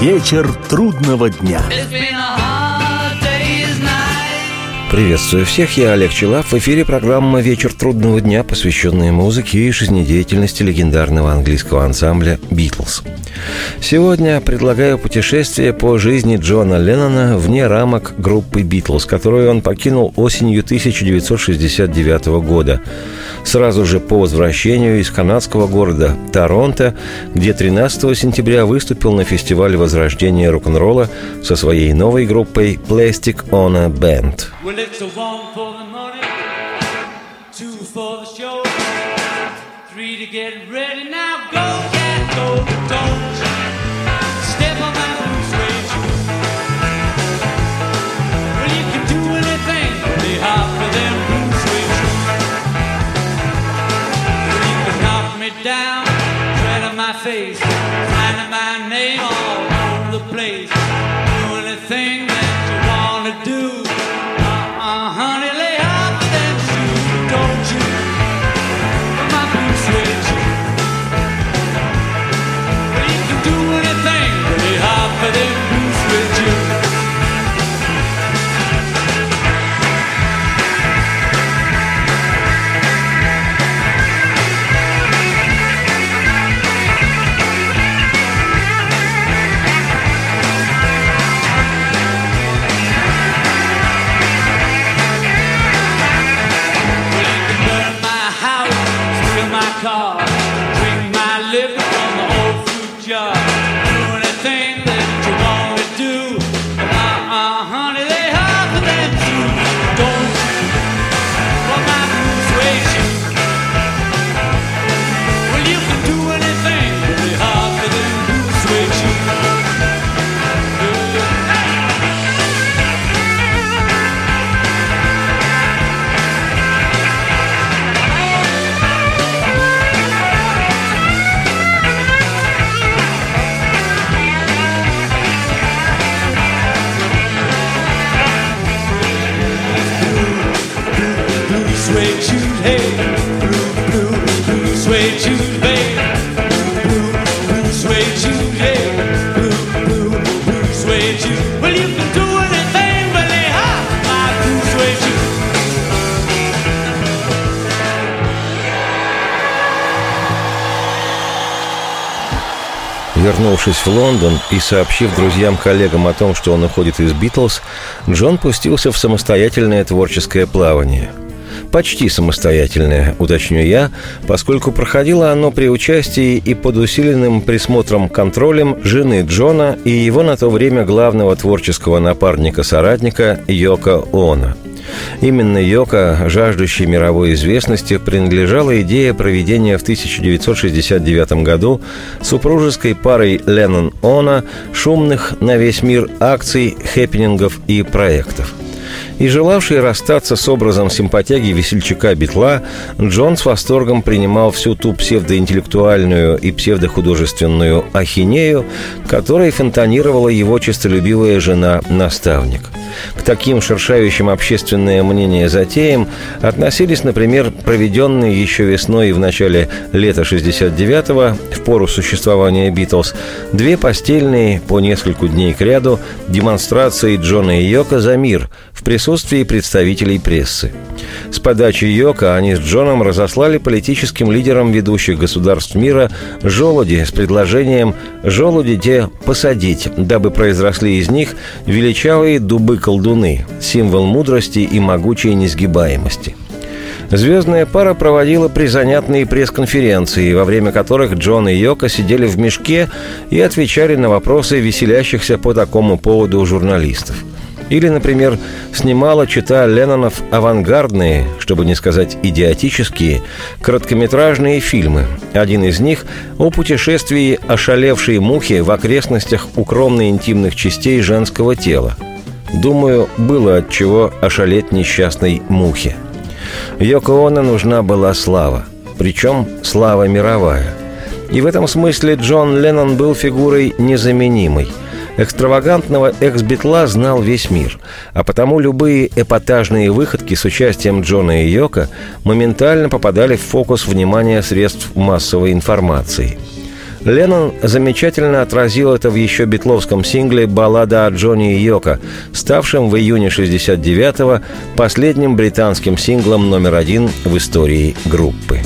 Вечер трудного дня. Приветствую всех, я Олег Челап. В эфире программа «Вечер трудного дня», посвященная музыке и жизнедеятельности легендарного английского ансамбля «Битлз». Сегодня предлагаю путешествие по жизни Джона Леннона вне рамок группы «Битлз», которую он покинул осенью 1969 года, сразу же по возвращению из канадского города Торонто, где 13 сентября выступил на фестивале возрождения рок-н-ролла со своей новой группой «Plastic On a Band». three to get ready. Now Вернувшись в Лондон и сообщив друзьям-коллегам о том, что он уходит из «Битлз», Джон пустился в самостоятельное творческое плавание. Почти самостоятельное, уточню я, поскольку проходило оно при участии и под усиленным присмотром контролем жены Джона и его на то время главного творческого напарника-соратника Йока Она – Именно Йока, жаждущей мировой известности, принадлежала идея проведения в 1969 году супружеской парой Леннон-Она шумных на весь мир акций, хэппинингов и проектов – и желавший расстаться с образом симпатяги весельчака Битла, Джон с восторгом принимал всю ту псевдоинтеллектуальную и псевдохудожественную ахинею, которой фонтанировала его честолюбивая жена-наставник – к таким шершающим общественное мнение затеям относились, например, проведенные еще весной и в начале лета 69-го, в пору существования «Битлз», две постельные по нескольку дней к ряду демонстрации Джона и Йока за мир в присутствии представителей прессы. С подачи Йока они с Джоном разослали политическим лидерам ведущих государств мира желуди с предложением «желуди те посадить», дабы произросли из них величавые дубы-колдуны, символ мудрости и могучей несгибаемости – Звездная пара проводила призанятные пресс-конференции, во время которых Джон и Йока сидели в мешке и отвечали на вопросы веселящихся по такому поводу журналистов. Или, например, снимала чита Леннонов авангардные, чтобы не сказать идиотические, короткометражные фильмы. Один из них о путешествии ошалевшей мухи в окрестностях укромно интимных частей женского тела. Думаю, было от чего ошалеть несчастной мухе. Йоко Оно нужна была слава, причем слава мировая. И в этом смысле Джон Леннон был фигурой незаменимой – Экстравагантного экс-битла знал весь мир, а потому любые эпатажные выходки с участием Джона и Йока моментально попадали в фокус внимания средств массовой информации. Леннон замечательно отразил это в еще битловском сингле «Баллада о Джонни и Йоко», ставшем в июне 69-го последним британским синглом номер один в истории группы.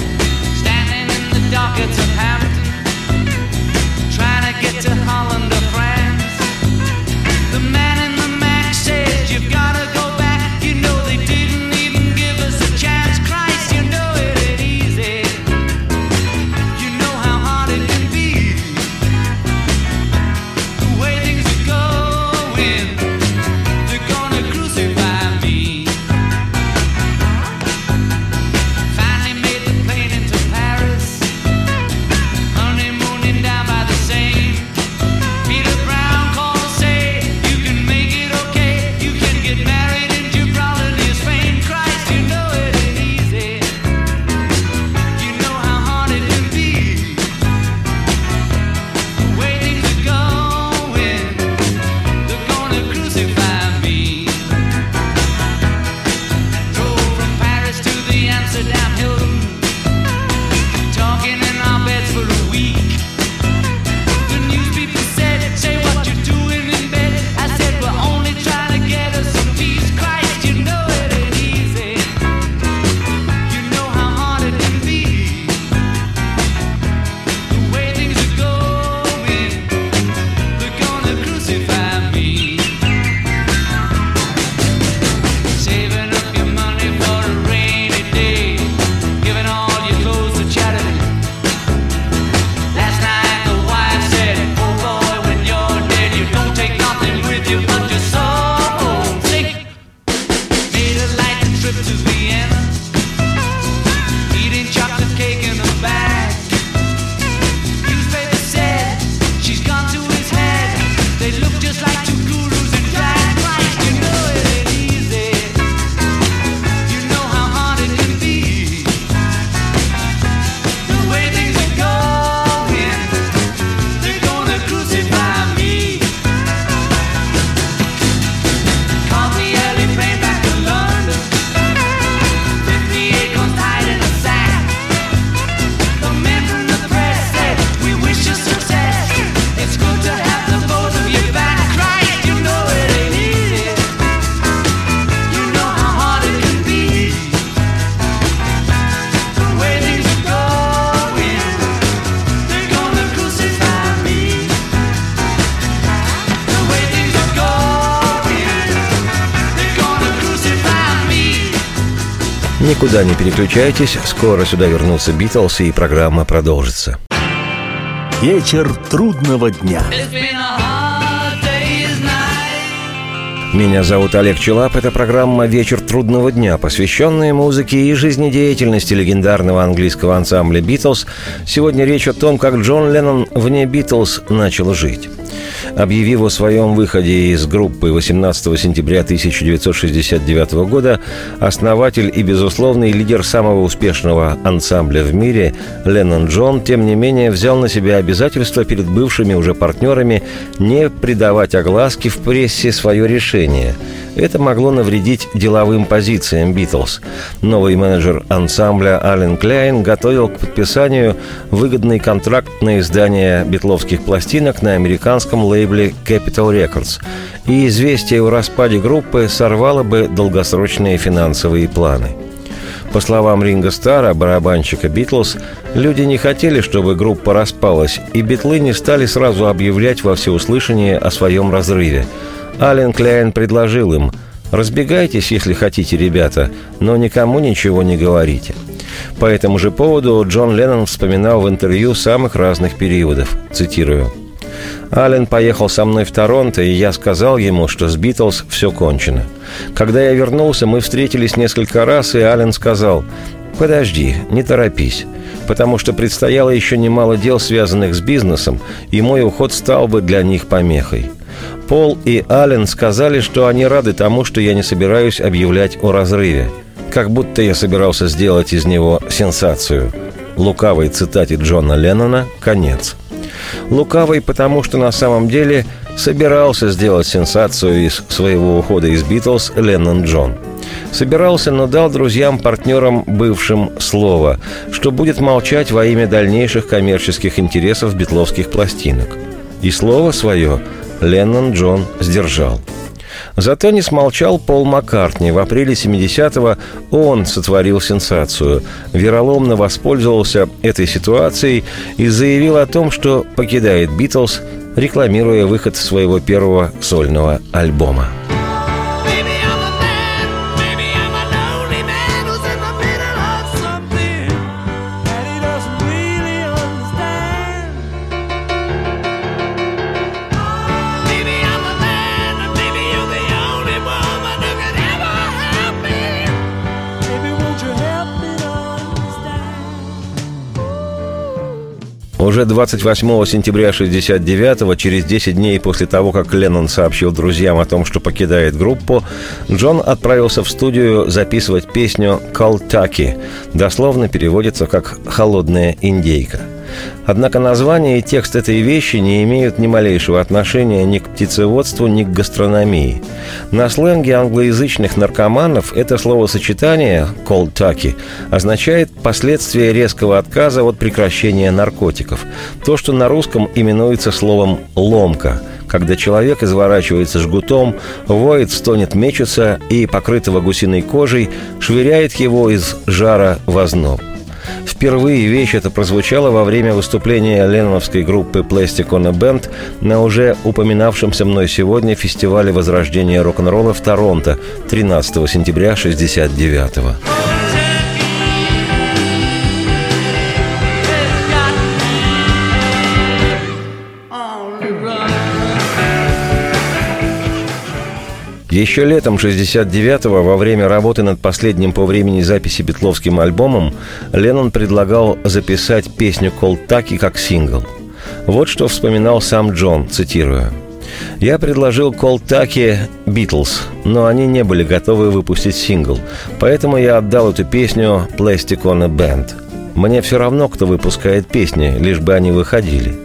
Никуда не переключайтесь, скоро сюда вернутся Битлз, и программа продолжится. Вечер трудного дня. Меня зовут Олег Челап. Это программа «Вечер трудного дня», посвященная музыке и жизнедеятельности легендарного английского ансамбля «Битлз». Сегодня речь о том, как Джон Леннон вне «Битлз» начал жить. Объявив о своем выходе из группы 18 сентября 1969 года, основатель и безусловный лидер самого успешного ансамбля в мире Леннон Джон, тем не менее, взял на себя обязательство перед бывшими уже партнерами не придавать огласке в прессе свое решение – это могло навредить деловым позициям «Битлз». Новый менеджер ансамбля Ален Кляйн готовил к подписанию выгодный контракт на издание битловских пластинок на американском лейбле Capital Records. И известие о распаде группы сорвало бы долгосрочные финансовые планы. По словам Ринга Стара, барабанщика «Битлз», люди не хотели, чтобы группа распалась, и битлы не стали сразу объявлять во всеуслышание о своем разрыве – Ален Кляйн предложил им «Разбегайтесь, если хотите, ребята, но никому ничего не говорите». По этому же поводу Джон Леннон вспоминал в интервью самых разных периодов. Цитирую. Ален поехал со мной в Торонто, и я сказал ему, что с Битлз все кончено. Когда я вернулся, мы встретились несколько раз, и Ален сказал, «Подожди, не торопись, потому что предстояло еще немало дел, связанных с бизнесом, и мой уход стал бы для них помехой. Пол и Аллен сказали, что они рады тому, что я не собираюсь объявлять о разрыве. Как будто я собирался сделать из него сенсацию. Лукавой цитате Джона Леннона «Конец». Лукавый, потому что на самом деле собирался сделать сенсацию из своего ухода из «Битлз» Леннон Джон. Собирался, но дал друзьям-партнерам бывшим слово, что будет молчать во имя дальнейших коммерческих интересов битловских пластинок. И слово свое Леннон Джон сдержал – Зато не смолчал Пол Маккартни. В апреле 70-го он сотворил сенсацию. Вероломно воспользовался этой ситуацией и заявил о том, что покидает «Битлз», рекламируя выход своего первого сольного альбома. Уже 28 сентября 69-го, через 10 дней после того, как Леннон сообщил друзьям о том, что покидает группу, Джон отправился в студию записывать песню «Калтаки». Дословно переводится как «холодная индейка». Однако название и текст этой вещи не имеют ни малейшего отношения ни к птицеводству, ни к гастрономии. На сленге англоязычных наркоманов это словосочетание «cold turkey» означает последствия резкого отказа от прекращения наркотиков. То, что на русском именуется словом «ломка», когда человек изворачивается жгутом, воет, стонет, мечется и, покрытого гусиной кожей, швыряет его из жара в озноб. Впервые вещь эта прозвучала во время выступления ленноновской группы Plastic on a Band на уже упоминавшемся мной сегодня фестивале возрождения рок-н-ролла в Торонто 13 сентября 1969 года. Еще летом 69-го, во время работы над последним по времени записи Бетловским альбомом, Леннон предлагал записать песню «Колтаки» как сингл. Вот что вспоминал сам Джон, цитирую. «Я предложил «Колтаки» Битлз, но они не были готовы выпустить сингл, поэтому я отдал эту песню «Plastic on a Band». Мне все равно, кто выпускает песни, лишь бы они выходили.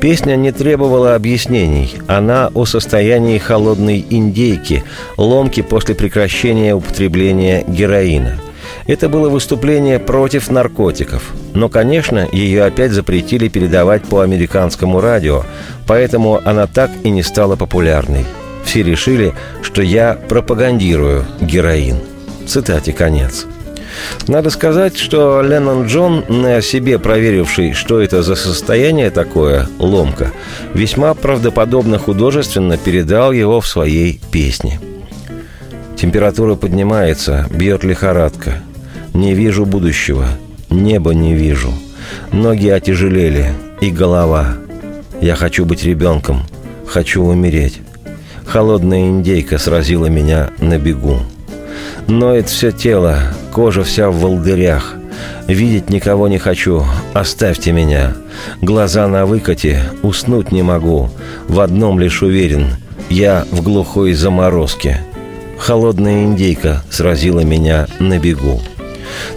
Песня не требовала объяснений. Она о состоянии холодной индейки, ломки после прекращения употребления героина. Это было выступление против наркотиков. Но, конечно, ее опять запретили передавать по американскому радио, поэтому она так и не стала популярной. Все решили, что я пропагандирую героин. Цитате конец. Надо сказать, что Леннон Джон, на себе проверивший, что это за состояние такое, ломка, весьма правдоподобно художественно передал его в своей песне. Температура поднимается, бьет лихорадка. Не вижу будущего, небо не вижу. Ноги отяжелели, и голова. Я хочу быть ребенком, хочу умереть. Холодная индейка сразила меня на бегу. Ноет все тело, кожа вся в волдырях. Видеть никого не хочу, оставьте меня. Глаза на выкате, уснуть не могу. В одном лишь уверен, я в глухой заморозке. Холодная индейка сразила меня на бегу.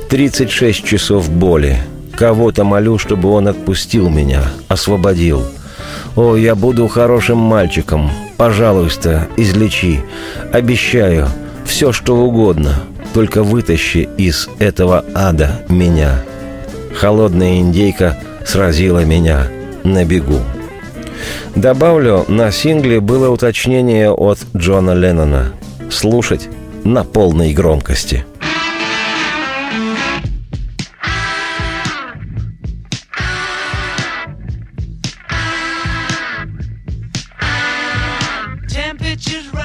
36 часов боли. Кого-то молю, чтобы он отпустил меня, освободил. О, я буду хорошим мальчиком. Пожалуйста, излечи. Обещаю, все что угодно, только вытащи из этого ада меня. Холодная индейка сразила меня на бегу. Добавлю, на сингле было уточнение от Джона Леннона. Слушать на полной громкости – so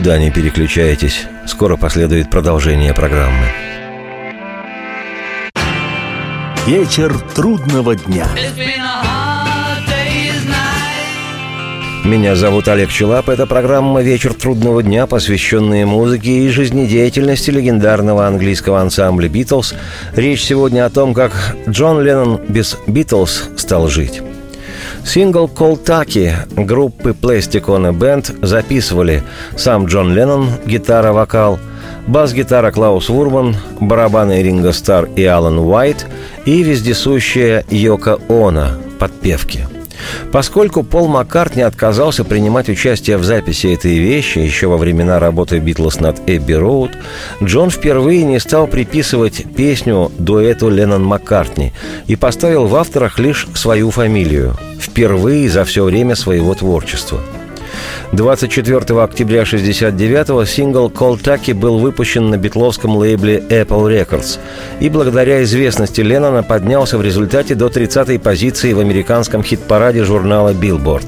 Никуда не переключайтесь. Скоро последует продолжение программы. Вечер трудного дня. Меня зовут Олег Челап. Это программа «Вечер трудного дня», посвященная музыке и жизнедеятельности легендарного английского ансамбля «Битлз». Речь сегодня о том, как Джон Леннон без «Битлз» стал жить. Сингл «Колтаки» группы Plastic on a Band записывали. Сам Джон Леннон, гитара-вокал, бас-гитара Клаус Вурман, барабаны Ринго Стар и Алан Уайт и вездесущая Йока Она, подпевки – Поскольку Пол Маккартни отказался принимать участие в записи этой вещи еще во времена работы Битлз над Эбби Роуд, Джон впервые не стал приписывать песню дуэту Леннон-Маккартни и поставил в авторах лишь свою фамилию. Впервые за все время своего творчества – 24 октября 1969-го сингл «Колтаки» был выпущен на битловском лейбле Apple Records и благодаря известности Леннона поднялся в результате до 30-й позиции в американском хит-параде журнала Billboard.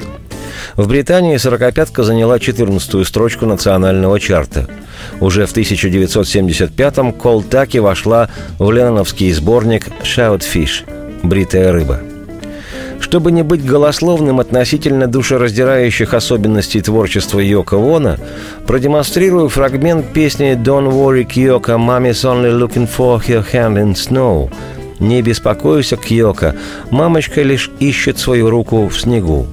В Британии «Сорокопятка» заняла 14-ю строчку национального чарта. Уже в 1975-м «Колтаки» вошла в ленноновский сборник «Shout Fish» – «Бритая рыба». Чтобы не быть голословным относительно душераздирающих особенностей творчества Йока Вона, продемонстрирую фрагмент песни «Don't worry, Кьока, mommy's only looking for her hand in snow». «Не беспокойся, Кьока, мамочка лишь ищет свою руку в снегу».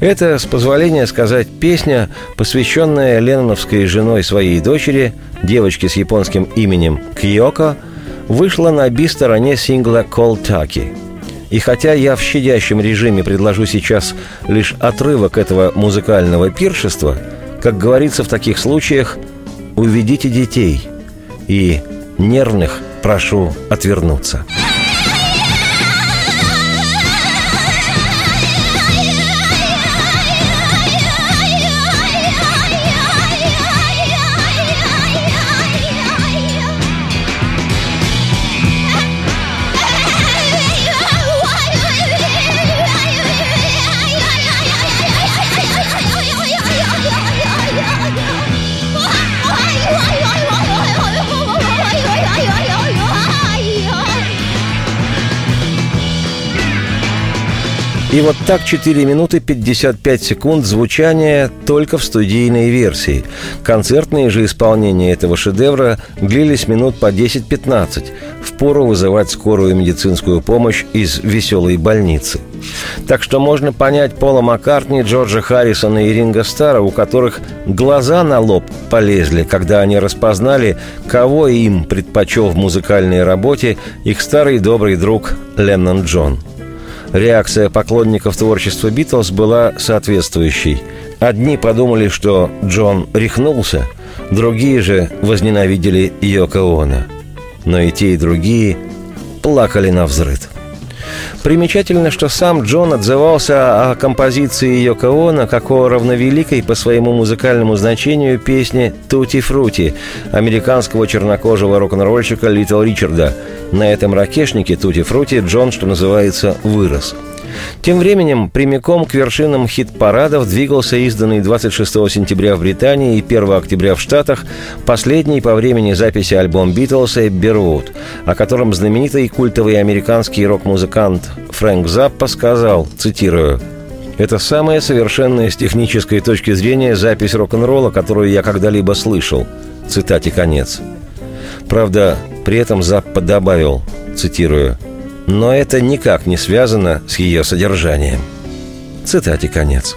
Это, с позволения сказать, песня, посвященная ленноновской женой своей дочери, девочке с японским именем Кьоко, вышла на би-стороне сингла «Колтаки». И хотя я в щадящем режиме предложу сейчас лишь отрывок этого музыкального пиршества, как говорится в таких случаях, уведите детей и нервных прошу отвернуться. И вот так 4 минуты 55 секунд звучания только в студийной версии. Концертные же исполнения этого шедевра длились минут по 10-15. Впору вызывать скорую медицинскую помощь из веселой больницы. Так что можно понять Пола Маккартни, Джорджа Харрисона и Ринга Стара, у которых глаза на лоб полезли, когда они распознали, кого им предпочел в музыкальной работе их старый добрый друг Леннон Джон – Реакция поклонников творчества Битлз была соответствующей. Одни подумали, что Джон рехнулся, другие же возненавидели Йоко Оно. Но и те, и другие плакали на взрыд. Примечательно, что сам Джон отзывался о композиции Йоко Оно как о равновеликой по своему музыкальному значению песне «Тути Фрути» американского чернокожего рок-н-ролльщика Литл Ричарда. На этом ракешнике «Тути Фрути» Джон, что называется, вырос – тем временем прямиком к вершинам хит-парадов двигался изданный 26 сентября в Британии и 1 октября в Штатах последний по времени записи альбом Битлз «Эбби Роуд», о котором знаменитый культовый американский рок-музыкант Фрэнк Заппа сказал, цитирую, это самая совершенная с технической точки зрения запись рок-н-ролла, которую я когда-либо слышал. Цитате конец. Правда, при этом Заппа добавил, цитирую, но это никак не связано с ее содержанием. Цитате конец.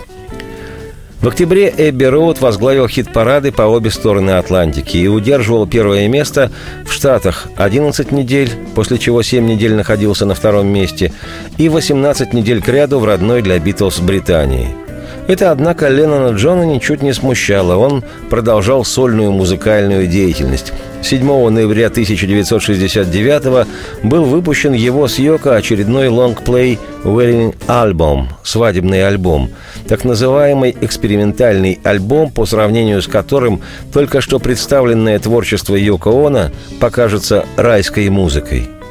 В октябре Эбби Роуд возглавил хит-парады по обе стороны Атлантики и удерживал первое место в Штатах 11 недель, после чего 7 недель находился на втором месте, и 18 недель к ряду в родной для Битлз Британии – это, однако, Леннона Джона ничуть не смущало. Он продолжал сольную музыкальную деятельность. 7 ноября 1969 был выпущен его с Йоко очередной лонгплей «Wedding Album» – свадебный альбом, так называемый экспериментальный альбом, по сравнению с которым только что представленное творчество Йоко Оно покажется райской музыкой –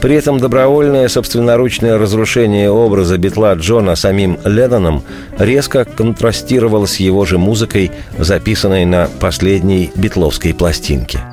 при этом добровольное собственноручное разрушение образа Битла Джона самим Ленноном резко контрастировало с его же музыкой, записанной на последней битловской пластинке –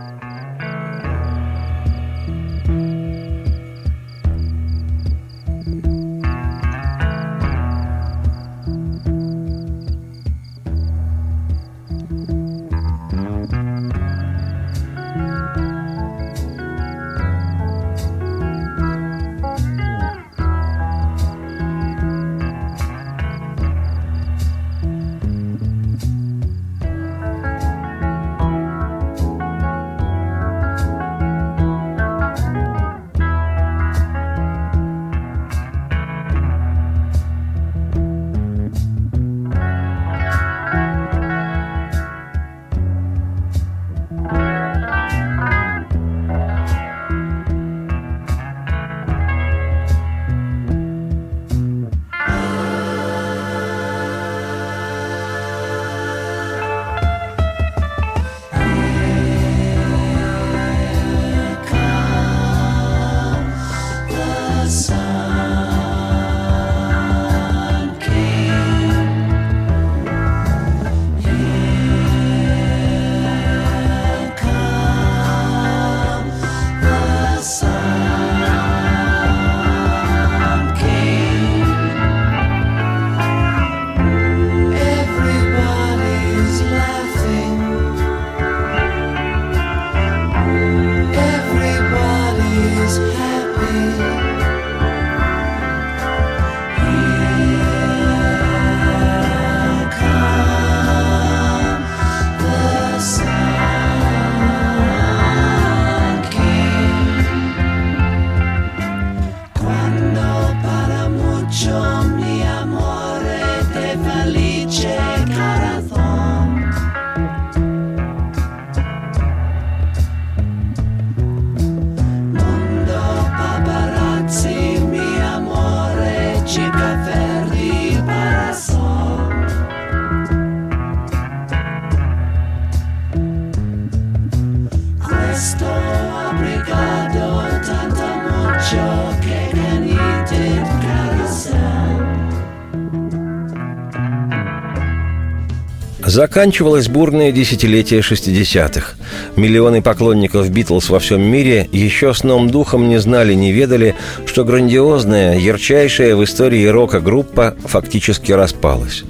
Заканчивалось бурное десятилетие 60-х. Миллионы поклонников Битлз во всем мире еще сном духом не знали, не ведали, что грандиозная, ярчайшая в истории рока группа фактически распалась.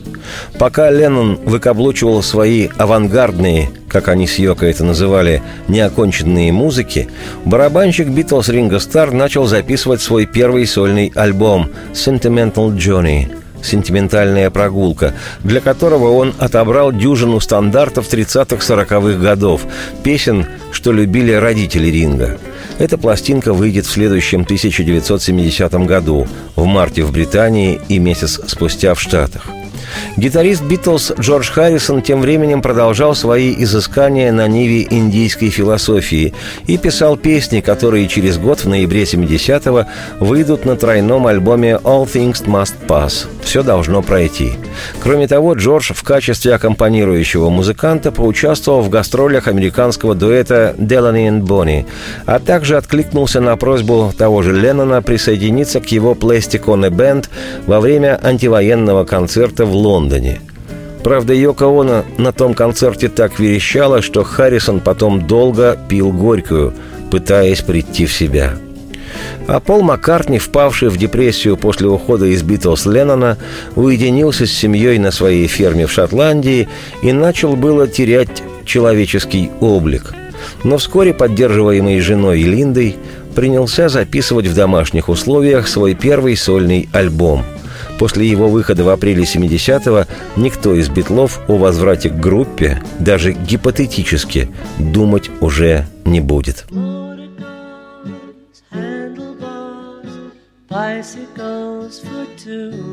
Пока Леннон выкаблучивал свои авангардные, как они с Йоко это называли, неоконченные музыки, барабанщик Битлз Ринго Стар начал записывать свой первый сольный альбом «Sentimental Journey», «Сентиментальная прогулка», для которого он отобрал дюжину стандартов 30-40-х годов, песен, что любили родители Ринга. Эта пластинка выйдет в следующем 1970 году, в марте в Британии и месяц спустя в Штатах. Гитарист Битлз Джордж Харрисон тем временем продолжал свои изыскания на ниве индийской философии и писал песни, которые через год в ноябре 70-го выйдут на тройном альбоме «All Things Must Pass» – «Все должно пройти». Кроме того, Джордж в качестве аккомпанирующего музыканта поучаствовал в гастролях американского дуэта «Делани и Бонни», а также откликнулся на просьбу того же Леннона присоединиться к его «Plastic on a Band» во время антивоенного концерта в Лондоне. Правда, Йоко Оно на том концерте так верещала, что Харрисон потом долго пил горькую, пытаясь прийти в себя. А Пол Маккартни, впавший в депрессию после ухода из Битлз Леннона, уединился с семьей на своей ферме в Шотландии и начал было терять человеческий облик. Но вскоре, поддерживаемый женой Линдой, принялся записывать в домашних условиях свой первый сольный альбом – После его выхода в апреле 70-го никто из битлов о возврате к группе, даже гипотетически, думать уже не будет. Bicycles boots,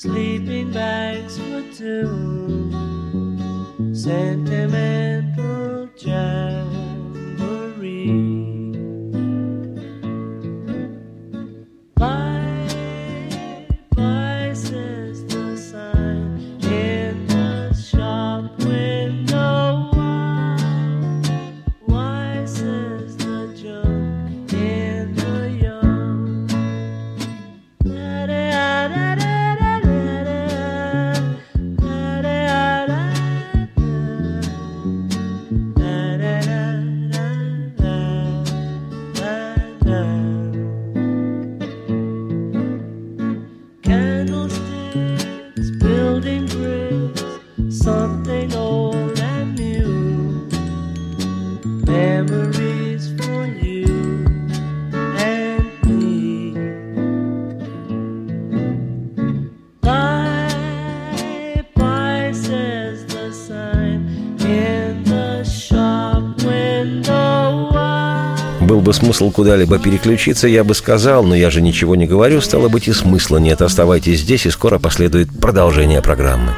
sleeping bags for two, sentimental jamboree. Бы смысл куда-либо переключиться, я бы сказал, но я же ничего не говорю, стало быть и смысла нет. Оставайтесь здесь, и скоро последует продолжение программы.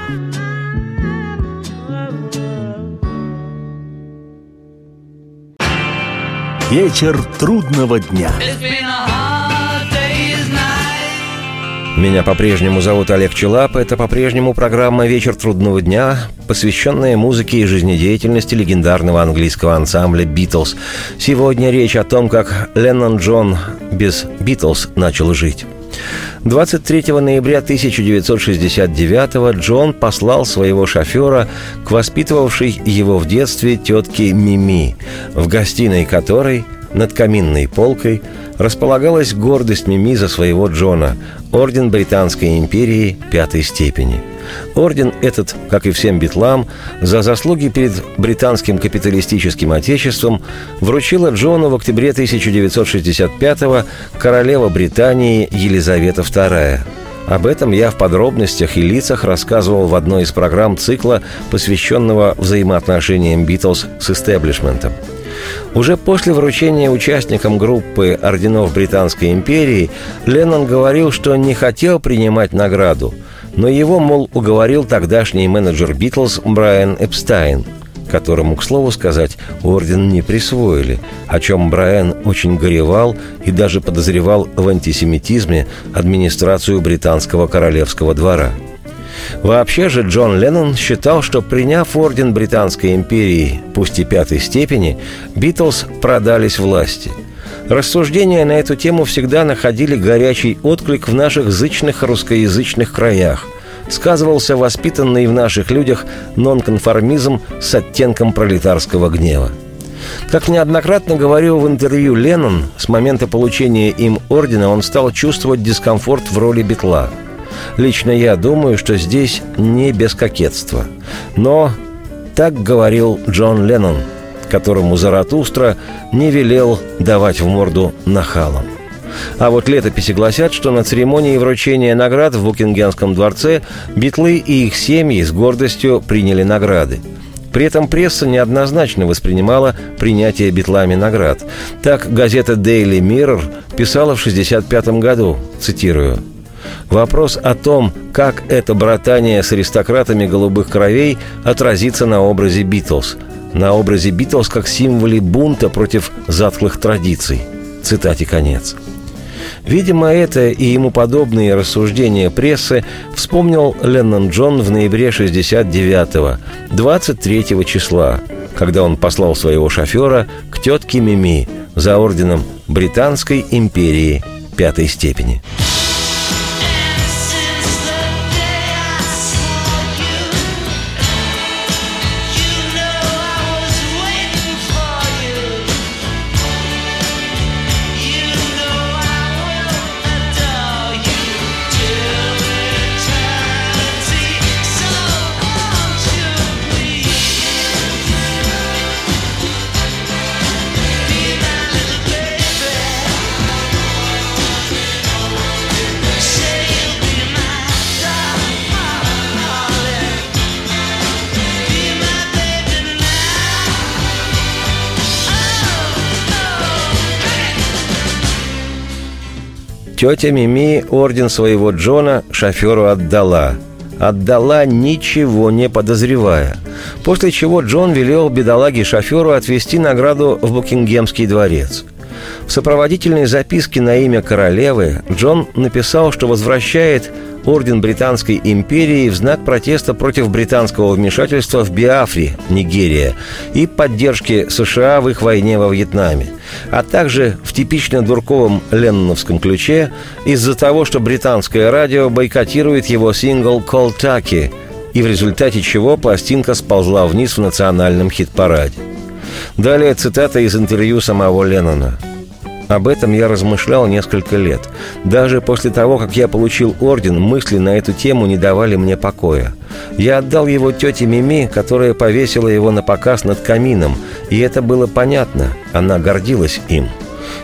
Вечер трудного дня. Меня по-прежнему зовут Олег Челап. Это по-прежнему программа «Вечер трудного дня», посвященная музыке и жизнедеятельности легендарного английского ансамбля «Битлз». Сегодня речь о том, как Леннон Джон без «Битлз» начал жить. 23 ноября 1969 Джон послал своего шофера к воспитывавшей его в детстве тетке Мими, в гостиной которой над каминной полкой располагалась гордость Мими за своего Джона – Орден Британской империи пятой степени. Орден этот, как и всем битлам, за заслуги перед британским капиталистическим отечеством вручила Джону в октябре 1965-го королева Британии Елизавета II. Об этом я в подробностях и лицах рассказывал в одной из программ цикла, посвященного взаимоотношениям Битлз с истеблишментом – уже после вручения участникам группы орденов Британской империи Леннон говорил, что не хотел принимать награду, но его, мол, уговорил тогдашний менеджер Битлз Брайан Эпстайн, которому, к слову сказать, орден не присвоили, о чем Брайан очень горевал и даже подозревал в антисемитизме администрацию британского королевского двора – Вообще же Джон Леннон считал, что приняв орден Британской империи, пусть и пятой степени, Битлз продались власти. Рассуждения на эту тему всегда находили горячий отклик в наших зычных русскоязычных краях. Сказывался воспитанный в наших людях нонконформизм с оттенком пролетарского гнева. Как неоднократно говорил в интервью Леннон, с момента получения им ордена он стал чувствовать дискомфорт в роли битла – Лично я думаю, что здесь не без кокетства. Но так говорил Джон Леннон, которому Заратустра не велел давать в морду нахалам. А вот летописи гласят, что на церемонии вручения наград в Букингемском дворце битлы и их семьи с гордостью приняли награды. При этом пресса неоднозначно воспринимала принятие битлами наград. Так газета Daily Mirror писала в 1965 году, цитирую, Вопрос о том, как это братание с аристократами голубых кровей отразится на образе Битлз. На образе Битлз как символе бунта против затхлых традиций. Цитате конец. Видимо, это и ему подобные рассуждения прессы вспомнил Леннон Джон в ноябре 69-го, 23 числа, когда он послал своего шофера к тетке Мими за орденом Британской империи пятой степени. Тетя Мими орден своего Джона шоферу отдала. Отдала, ничего не подозревая. После чего Джон велел бедолаге шоферу отвезти награду в Букингемский дворец. В сопроводительной записке на имя королевы Джон написал, что возвращает орден Британской империи в знак протеста против британского вмешательства в Биафре, Нигерия, и поддержки США в их войне во Вьетнаме, а также в типично дурковом ленноновском ключе из-за того, что британское радио бойкотирует его сингл «Колтаки», и в результате чего пластинка сползла вниз в национальном хит-параде. Далее цитата из интервью самого Леннона – об этом я размышлял несколько лет. Даже после того, как я получил орден, мысли на эту тему не давали мне покоя. Я отдал его тете Мими, которая повесила его на показ над камином, и это было понятно, она гордилась им.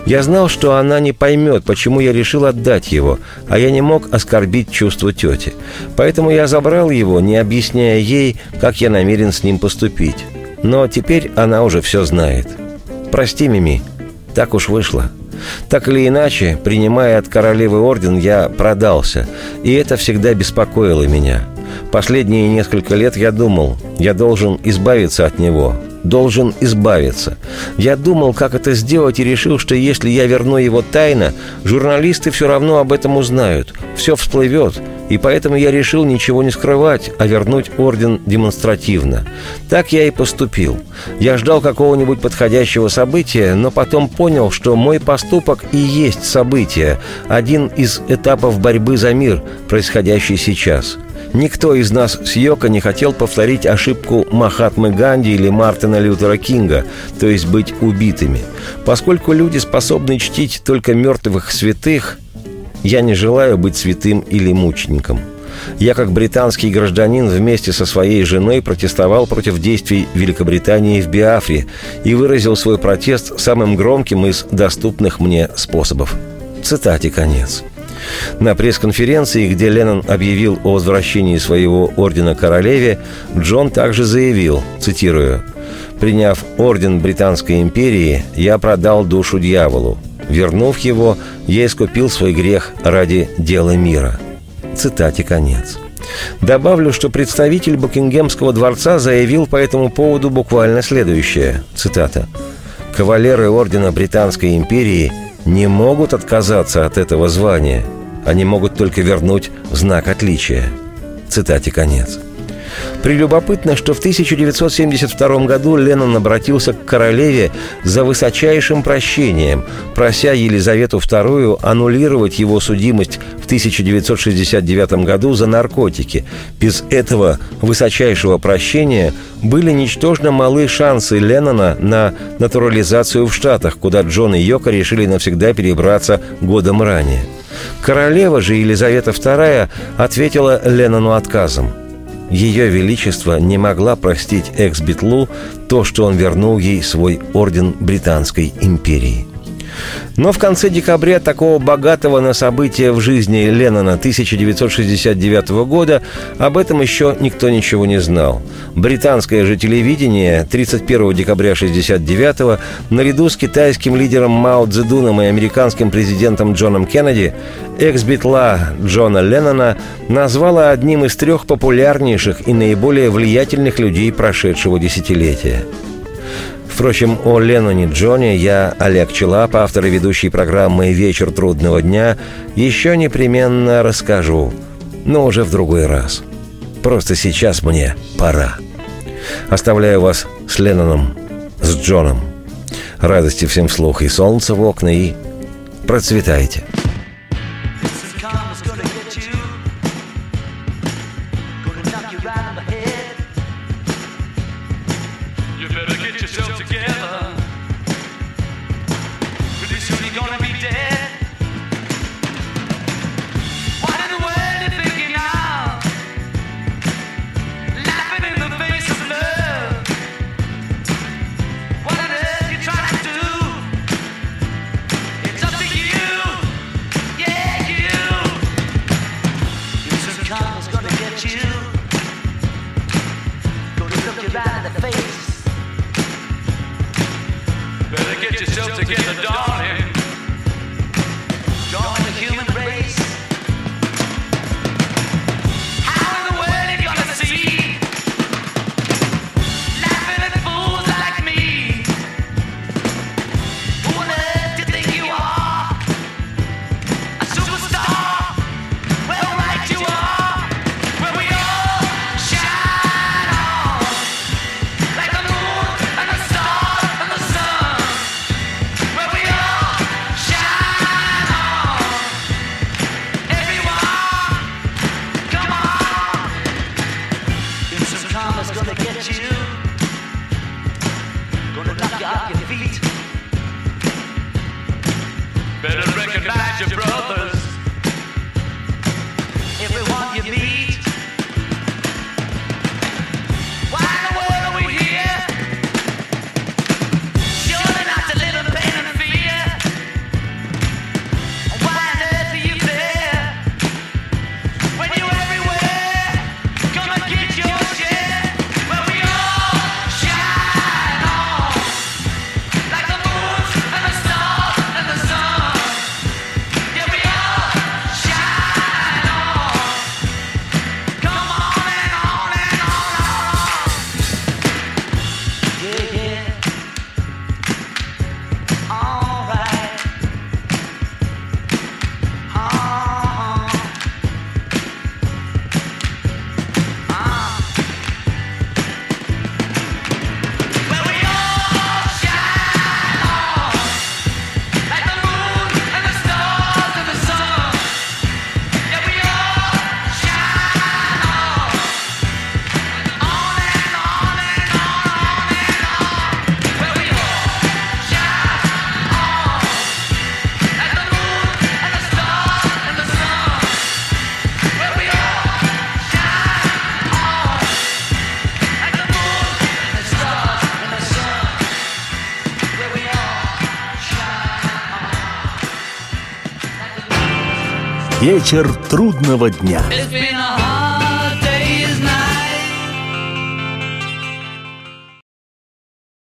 Я знал, что она не поймет, почему я решил отдать его, а я не мог оскорбить чувство тети. Поэтому я забрал его, не объясняя ей, как я намерен с ним поступить. Но теперь она уже все знает. Прости, Мими, так уж вышло. Так или иначе, принимая от королевы орден, я продался, и это всегда беспокоило меня. Последние несколько лет я думал, я должен избавиться от него, должен избавиться. Я думал, как это сделать, и решил, что если я верну его тайно, журналисты все равно об этом узнают, все всплывет, и поэтому я решил ничего не скрывать, а вернуть орден демонстративно. Так я и поступил. Я ждал какого-нибудь подходящего события, но потом понял, что мой поступок и есть событие, один из этапов борьбы за мир, происходящий сейчас. Никто из нас с Йока не хотел повторить ошибку Махатмы Ганди или Мартина Лютера Кинга, то есть быть убитыми. Поскольку люди способны чтить только мертвых святых, я не желаю быть святым или мучеником. Я, как британский гражданин, вместе со своей женой протестовал против действий Великобритании в Биафре и выразил свой протест самым громким из доступных мне способов. Цитате конец. На пресс-конференции, где Леннон объявил о возвращении своего ордена королеве, Джон также заявил, цитирую, «Приняв орден Британской империи, я продал душу дьяволу. Вернув его, я искупил свой грех ради дела мира. Цитате конец. Добавлю, что представитель Букингемского дворца заявил по этому поводу буквально следующее. Цитата. «Кавалеры Ордена Британской империи не могут отказаться от этого звания. Они могут только вернуть знак отличия». Цитате конец. Прелюбопытно, что в 1972 году Леннон обратился к королеве за высочайшим прощением, прося Елизавету II аннулировать его судимость в 1969 году за наркотики. Без этого высочайшего прощения были ничтожно малы шансы Леннона на натурализацию в Штатах, куда Джон и Йока решили навсегда перебраться годом ранее. Королева же Елизавета II ответила Леннону отказом – ее Величество не могла простить экс-битлу то, что он вернул ей свой орден Британской империи – но в конце декабря такого богатого на события в жизни Леннона 1969 года об этом еще никто ничего не знал. Британское же телевидение 31 декабря 1969 наряду с китайским лидером Мао Цзэдуном и американским президентом Джоном Кеннеди экс-битла Джона Леннона назвала одним из трех популярнейших и наиболее влиятельных людей прошедшего десятилетия – Впрочем, о Ленноне Джоне я, Олег Челап, автор и ведущий программы «Вечер трудного дня», еще непременно расскажу, но уже в другой раз. Просто сейчас мне пора. Оставляю вас с Ленноном, с Джоном. Радости всем вслух и солнца в окна, и процветайте. to get the dog. Вечер трудного дня.